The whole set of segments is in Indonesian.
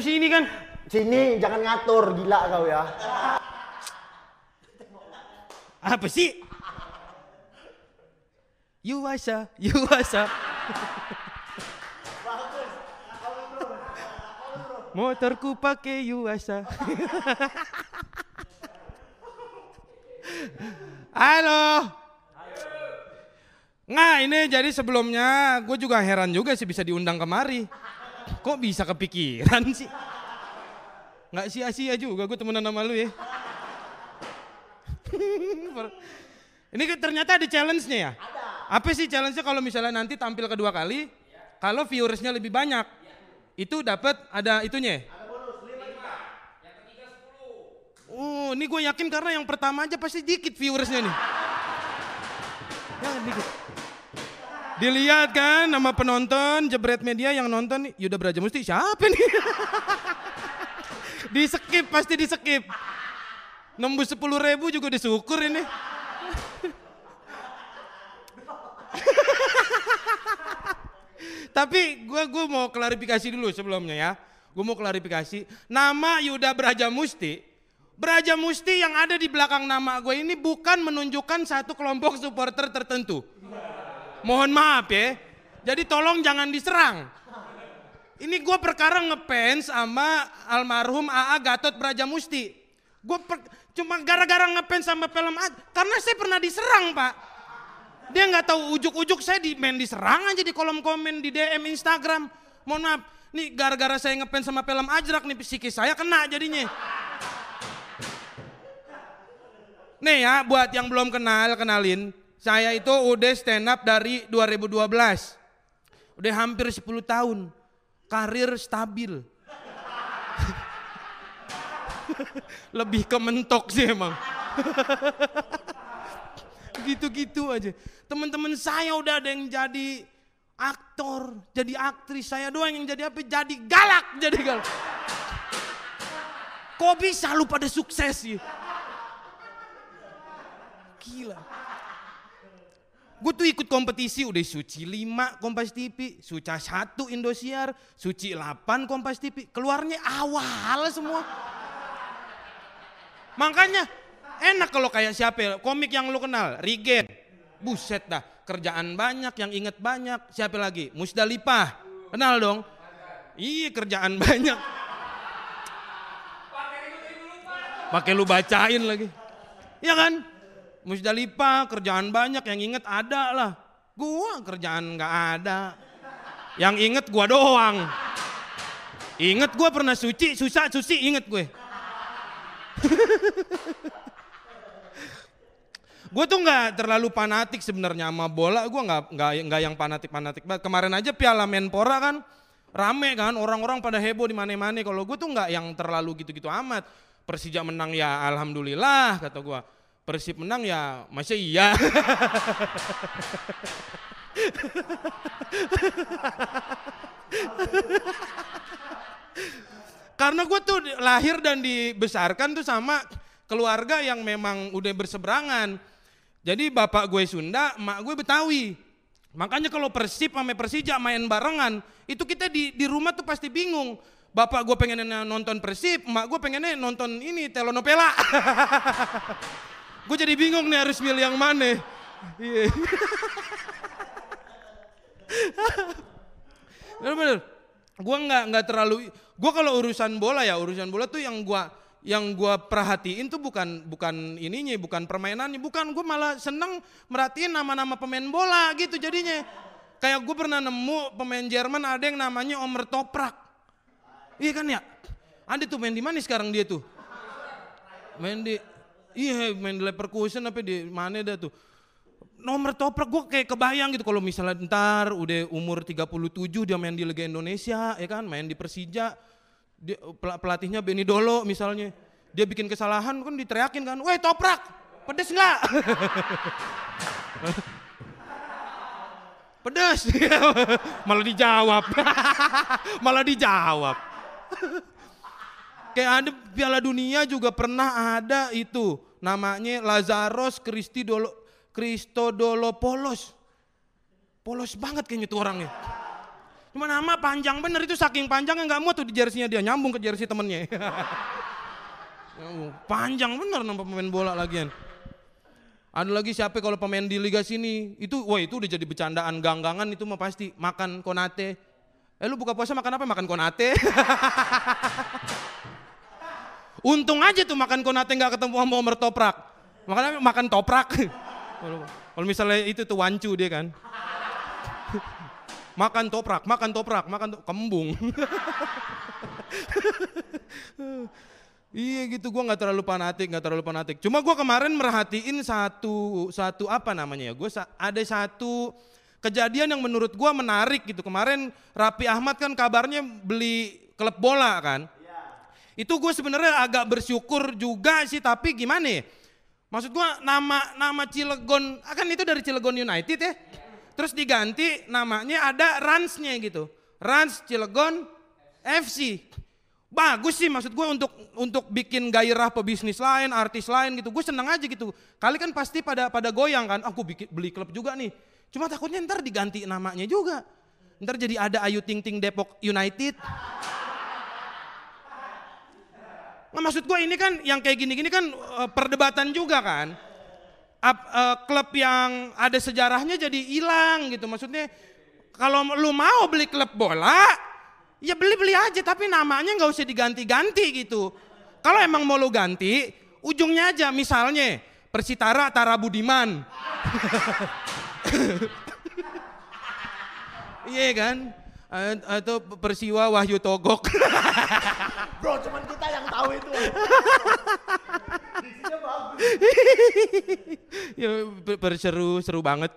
Sini kan. Sini, jangan ngatur, gila kau ya. Apa sih? Yuasa, Yuasa. Motorku pakai Yuasa. Halo. Nggak, ini jadi sebelumnya gue juga heran juga sih bisa diundang kemari. Kok bisa kepikiran sih? Nggak sia-sia juga gue temenan sama lu ya. Ini kan ternyata ada challenge-nya ya? Apa sih challenge-nya kalau misalnya nanti tampil kedua kali, kalau viewersnya lebih banyak, itu dapat ada itunya? Oh, ini gue yakin karena yang pertama aja pasti dikit viewersnya nih. Ya, dikit. Dilihat kan nama penonton, jebret media yang nonton Yuda Braja Musti siapa nih? di skip, pasti di skip. Nembus 10 ribu juga disyukur ini. Tapi gue gua mau klarifikasi dulu sebelumnya ya. Gue mau klarifikasi. Nama Yuda Braja Musti, Braja Musti yang ada di belakang nama gue ini bukan menunjukkan satu kelompok supporter tertentu. Mohon maaf ya. Jadi tolong jangan diserang. Ini gue perkara ngefans sama almarhum AA Gatot Braja Musti. Gue cuma gara-gara ngefans sama film A, karena saya pernah diserang pak. Dia nggak tahu ujuk-ujuk saya di main diserang aja di kolom komen di DM Instagram. Mohon maaf, nih gara-gara saya ngefans sama film Ajrak nih psikis saya kena jadinya. Nih ya, buat yang belum kenal, kenalin. Saya itu udah stand up dari 2012. Udah hampir 10 tahun. Karir stabil. Lebih ke mentok sih emang. Gitu-gitu aja. Teman-teman saya udah ada yang jadi aktor, jadi aktris. Saya doang yang jadi apa? Jadi galak, jadi galak. Kok bisa lu pada sukses sih? Gila. Gue tuh ikut kompetisi udah Suci 5 Kompas TV, Suca 1 Indosiar, Suci 8 Kompas TV. Keluarnya awal semua. Makanya enak kalau kayak siapa ya, komik yang lu kenal, Rigen. Buset dah, kerjaan banyak, yang inget banyak. Siapa lagi? Musdalipah. Kenal dong? Iya kerjaan banyak. Pakai lu bacain lagi. Iya kan? Musdalifah kerjaan banyak yang inget ada lah. Gua kerjaan nggak ada. Yang inget gua doang. Inget gua pernah suci, susah suci inget gue. gue tuh nggak terlalu fanatik sebenarnya sama bola. Gue nggak nggak nggak yang fanatik fanatik. Kemarin aja Piala Menpora kan rame kan orang-orang pada heboh di mana-mana. Kalau gue tuh nggak yang terlalu gitu-gitu amat. Persija menang ya alhamdulillah kata gue. Persib menang ya masih iya. Karena gue tuh lahir dan dibesarkan tuh sama keluarga yang memang udah berseberangan. Jadi bapak gue Sunda, emak gue Betawi. Makanya kalau Persib sama Persija main barengan, itu kita di, di rumah tuh pasti bingung. Bapak gue pengen nonton Persib, emak gue pengennya nonton ini telenovela. gue jadi bingung nih harus milih yang mana. Iya. Bener-bener. Gue nggak nggak terlalu. Gue kalau urusan bola ya urusan bola tuh yang gue yang gue perhatiin tuh bukan bukan ininya, bukan permainannya, bukan gue malah seneng merhatiin nama-nama pemain bola gitu jadinya. Kayak gue pernah nemu pemain Jerman ada yang namanya Omer Toprak. Iya kan ya? Ada tuh main di mana sekarang dia tuh? Main di Iya main di Leverkusen apa di mana dah tuh. Nomor toprak gue kayak kebayang gitu kalau misalnya ntar udah umur 37 dia main di Liga Indonesia ya kan? Main di Persija dia, pelatihnya Benny Dolo misalnya. Dia bikin kesalahan kan diteriakin kan weh toprak pedes nggak? Pedes. Malah dijawab. Malah dijawab kayak ada Piala Dunia juga pernah ada itu namanya Lazaros Kristidolo Kristodolo Polos. Banget kayaknya tuh orangnya. Cuma nama panjang bener itu saking panjangnya nggak muat tuh di jersey-nya dia nyambung ke jersey temennya. Panjang bener nama pemain bola lagian. Ada lagi siapa kalau pemain di liga sini itu wah itu udah jadi bercandaan ganggangan itu mah pasti makan konate. Eh lu buka puasa makan apa? Makan konate. Untung aja tuh makan konate nggak ketemu sama Omer Toprak. Makan apa? Makan toprak. Kalau misalnya itu tuh wancu dia kan. makan toprak, makan toprak, makan to kembung. iya gitu, gue nggak terlalu fanatik, nggak terlalu fanatik. Cuma gue kemarin merhatiin satu satu apa namanya ya, gue ada satu kejadian yang menurut gue menarik gitu. Kemarin Rapi Ahmad kan kabarnya beli klub bola kan. Itu gue sebenarnya agak bersyukur juga sih, tapi gimana ya? Maksud gue nama nama Cilegon, akan itu dari Cilegon United ya. Terus diganti namanya ada Ransnya gitu. Rans Cilegon FC. Bagus sih maksud gue untuk untuk bikin gairah pebisnis lain, artis lain gitu. Gue seneng aja gitu. Kali kan pasti pada pada goyang kan. Aku bikin beli klub juga nih. Cuma takutnya ntar diganti namanya juga. Ntar jadi ada Ayu Ting Ting Depok United. Nah, maksud gue ini kan yang kayak gini-gini kan uh, perdebatan juga kan. Up, uh, klub yang ada sejarahnya jadi hilang gitu. Maksudnya kalau lu mau beli klub bola, ya beli-beli aja tapi namanya nggak usah diganti-ganti gitu. Kalau emang mau lu ganti, ujungnya aja misalnya Persitara Tara Budiman. Iya kan? Atau Persiwa Wahyu Togok. Bro, cuman kita yang tahu itu. Diksinya bagus. ya berseru seru banget.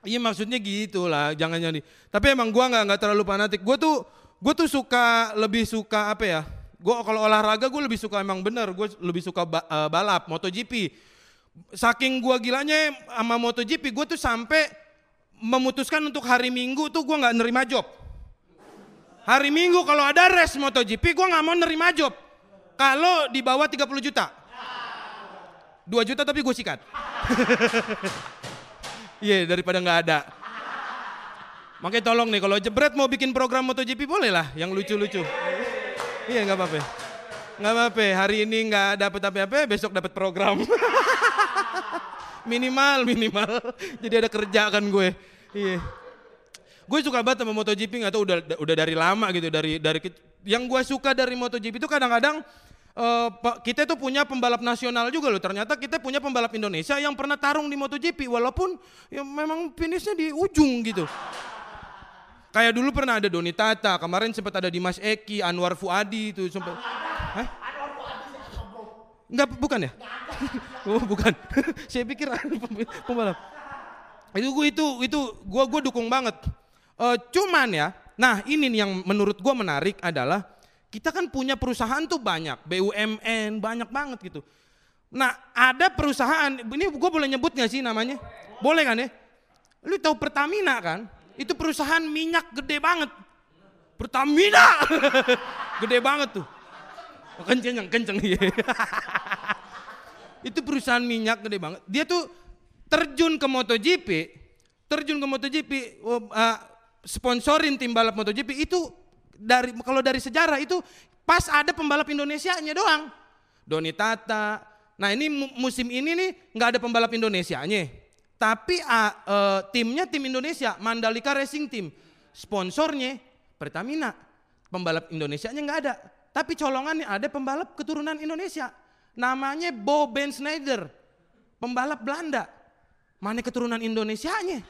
Iya maksudnya gitu lah, jangan jadi. Tapi emang gua nggak nggak terlalu fanatik. Gua tuh gue tuh suka lebih suka apa ya? Gue kalau olahraga gue lebih suka emang bener. Gue lebih suka ba, uh, balap MotoGP. Saking gua gilanya sama MotoGP, gue tuh sampai memutuskan untuk hari Minggu tuh gue nggak nerima job. Hari Minggu kalau ada race MotoGP gue nggak mau nerima job. Kalau di bawah 30 juta. 2 juta tapi gue sikat. Iya yeah, daripada nggak ada. Makanya tolong nih kalau jebret mau bikin program MotoGP boleh lah yang lucu-lucu. Iya nggak apa-apa. Nggak apa-apa. Hari ini nggak dapet apa-apa, besok dapat program. minimal minimal. Jadi ada kerja kan gue. Iya. Gue suka banget sama MotoGP nggak tau udah udah dari lama gitu dari dari yang gue suka dari MotoGP itu kadang-kadang uh, kita tuh punya pembalap nasional juga loh. Ternyata kita punya pembalap Indonesia yang pernah tarung di MotoGP walaupun ya memang finishnya di ujung gitu. Kayak dulu pernah ada Doni Tata, kemarin sempat ada Dimas Eki, Anwar Fuadi itu sempat. Hah? Enggak, bukan ya? oh, bukan. Saya pikir pembalap. Itu gue itu itu gue gue dukung banget. Uh, cuman ya, nah ini nih yang menurut gue menarik adalah kita kan punya perusahaan tuh banyak, BUMN banyak banget gitu. Nah ada perusahaan, ini gue boleh nyebut gak sih namanya? Boleh kan ya? Lu tahu Pertamina kan? Itu perusahaan minyak gede banget. Pertamina, gede banget tuh. Kenceng kenceng itu perusahaan minyak gede banget. Dia tuh terjun ke MotoGP, terjun ke MotoGP, uh, sponsorin tim balap MotoGP itu dari kalau dari sejarah itu pas ada pembalap Indonesia-nya doang. Doni Tata. Nah ini musim ini nih nggak ada pembalap Indonesia-nya. Tapi uh, uh, timnya tim Indonesia, Mandalika Racing Team. Sponsornya Pertamina. Pembalap Indonesia-nya nggak ada. Tapi colongannya ada pembalap keturunan Indonesia. Namanya Bo Ben Schneider. Pembalap Belanda. Mana keturunan Indonesia-nya?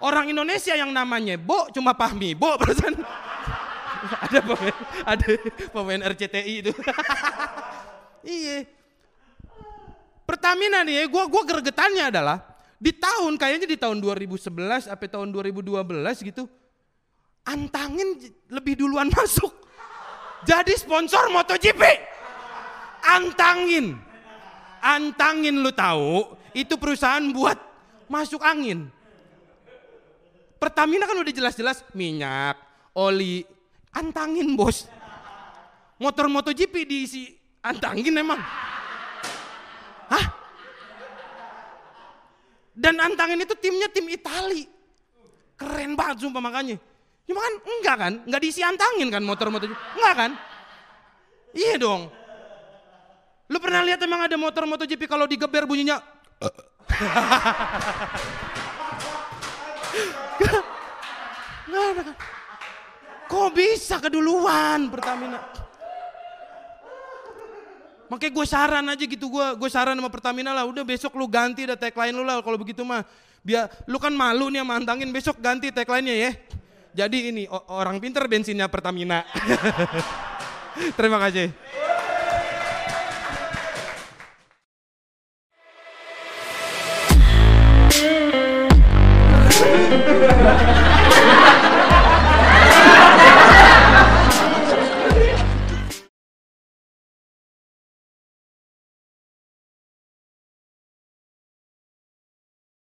orang Indonesia yang namanya Bo cuma Pahmi. Bo perasaan. Ada pemain ada pemain RCTI itu. Iya. Pertamina nih gue gua gergetannya adalah di tahun kayaknya di tahun 2011 sampai tahun 2012 gitu antangin lebih duluan masuk. Jadi sponsor MotoGP. Antangin antangin lu tahu itu perusahaan buat masuk angin Pertamina kan udah jelas-jelas minyak, oli, antangin bos. Motor MotoGP diisi antangin emang. Hah? Dan antangin itu timnya tim Itali. Keren banget sumpah makanya. Cuma kan enggak kan, enggak diisi antangin kan motor-motor. Enggak kan? Iya dong. Lu pernah lihat emang ada motor MotoGP kalau digeber bunyinya Nggak ada kan? Kok bisa keduluan Pertamina? Makanya gue saran aja gitu gue, gue saran sama Pertamina lah, udah besok lu ganti dah tagline lu lah kalau begitu mah. Biar lu kan malu nih sama antangin, besok ganti tagline-nya ya. Jadi ini orang pinter bensinnya Pertamina. Terima kasih.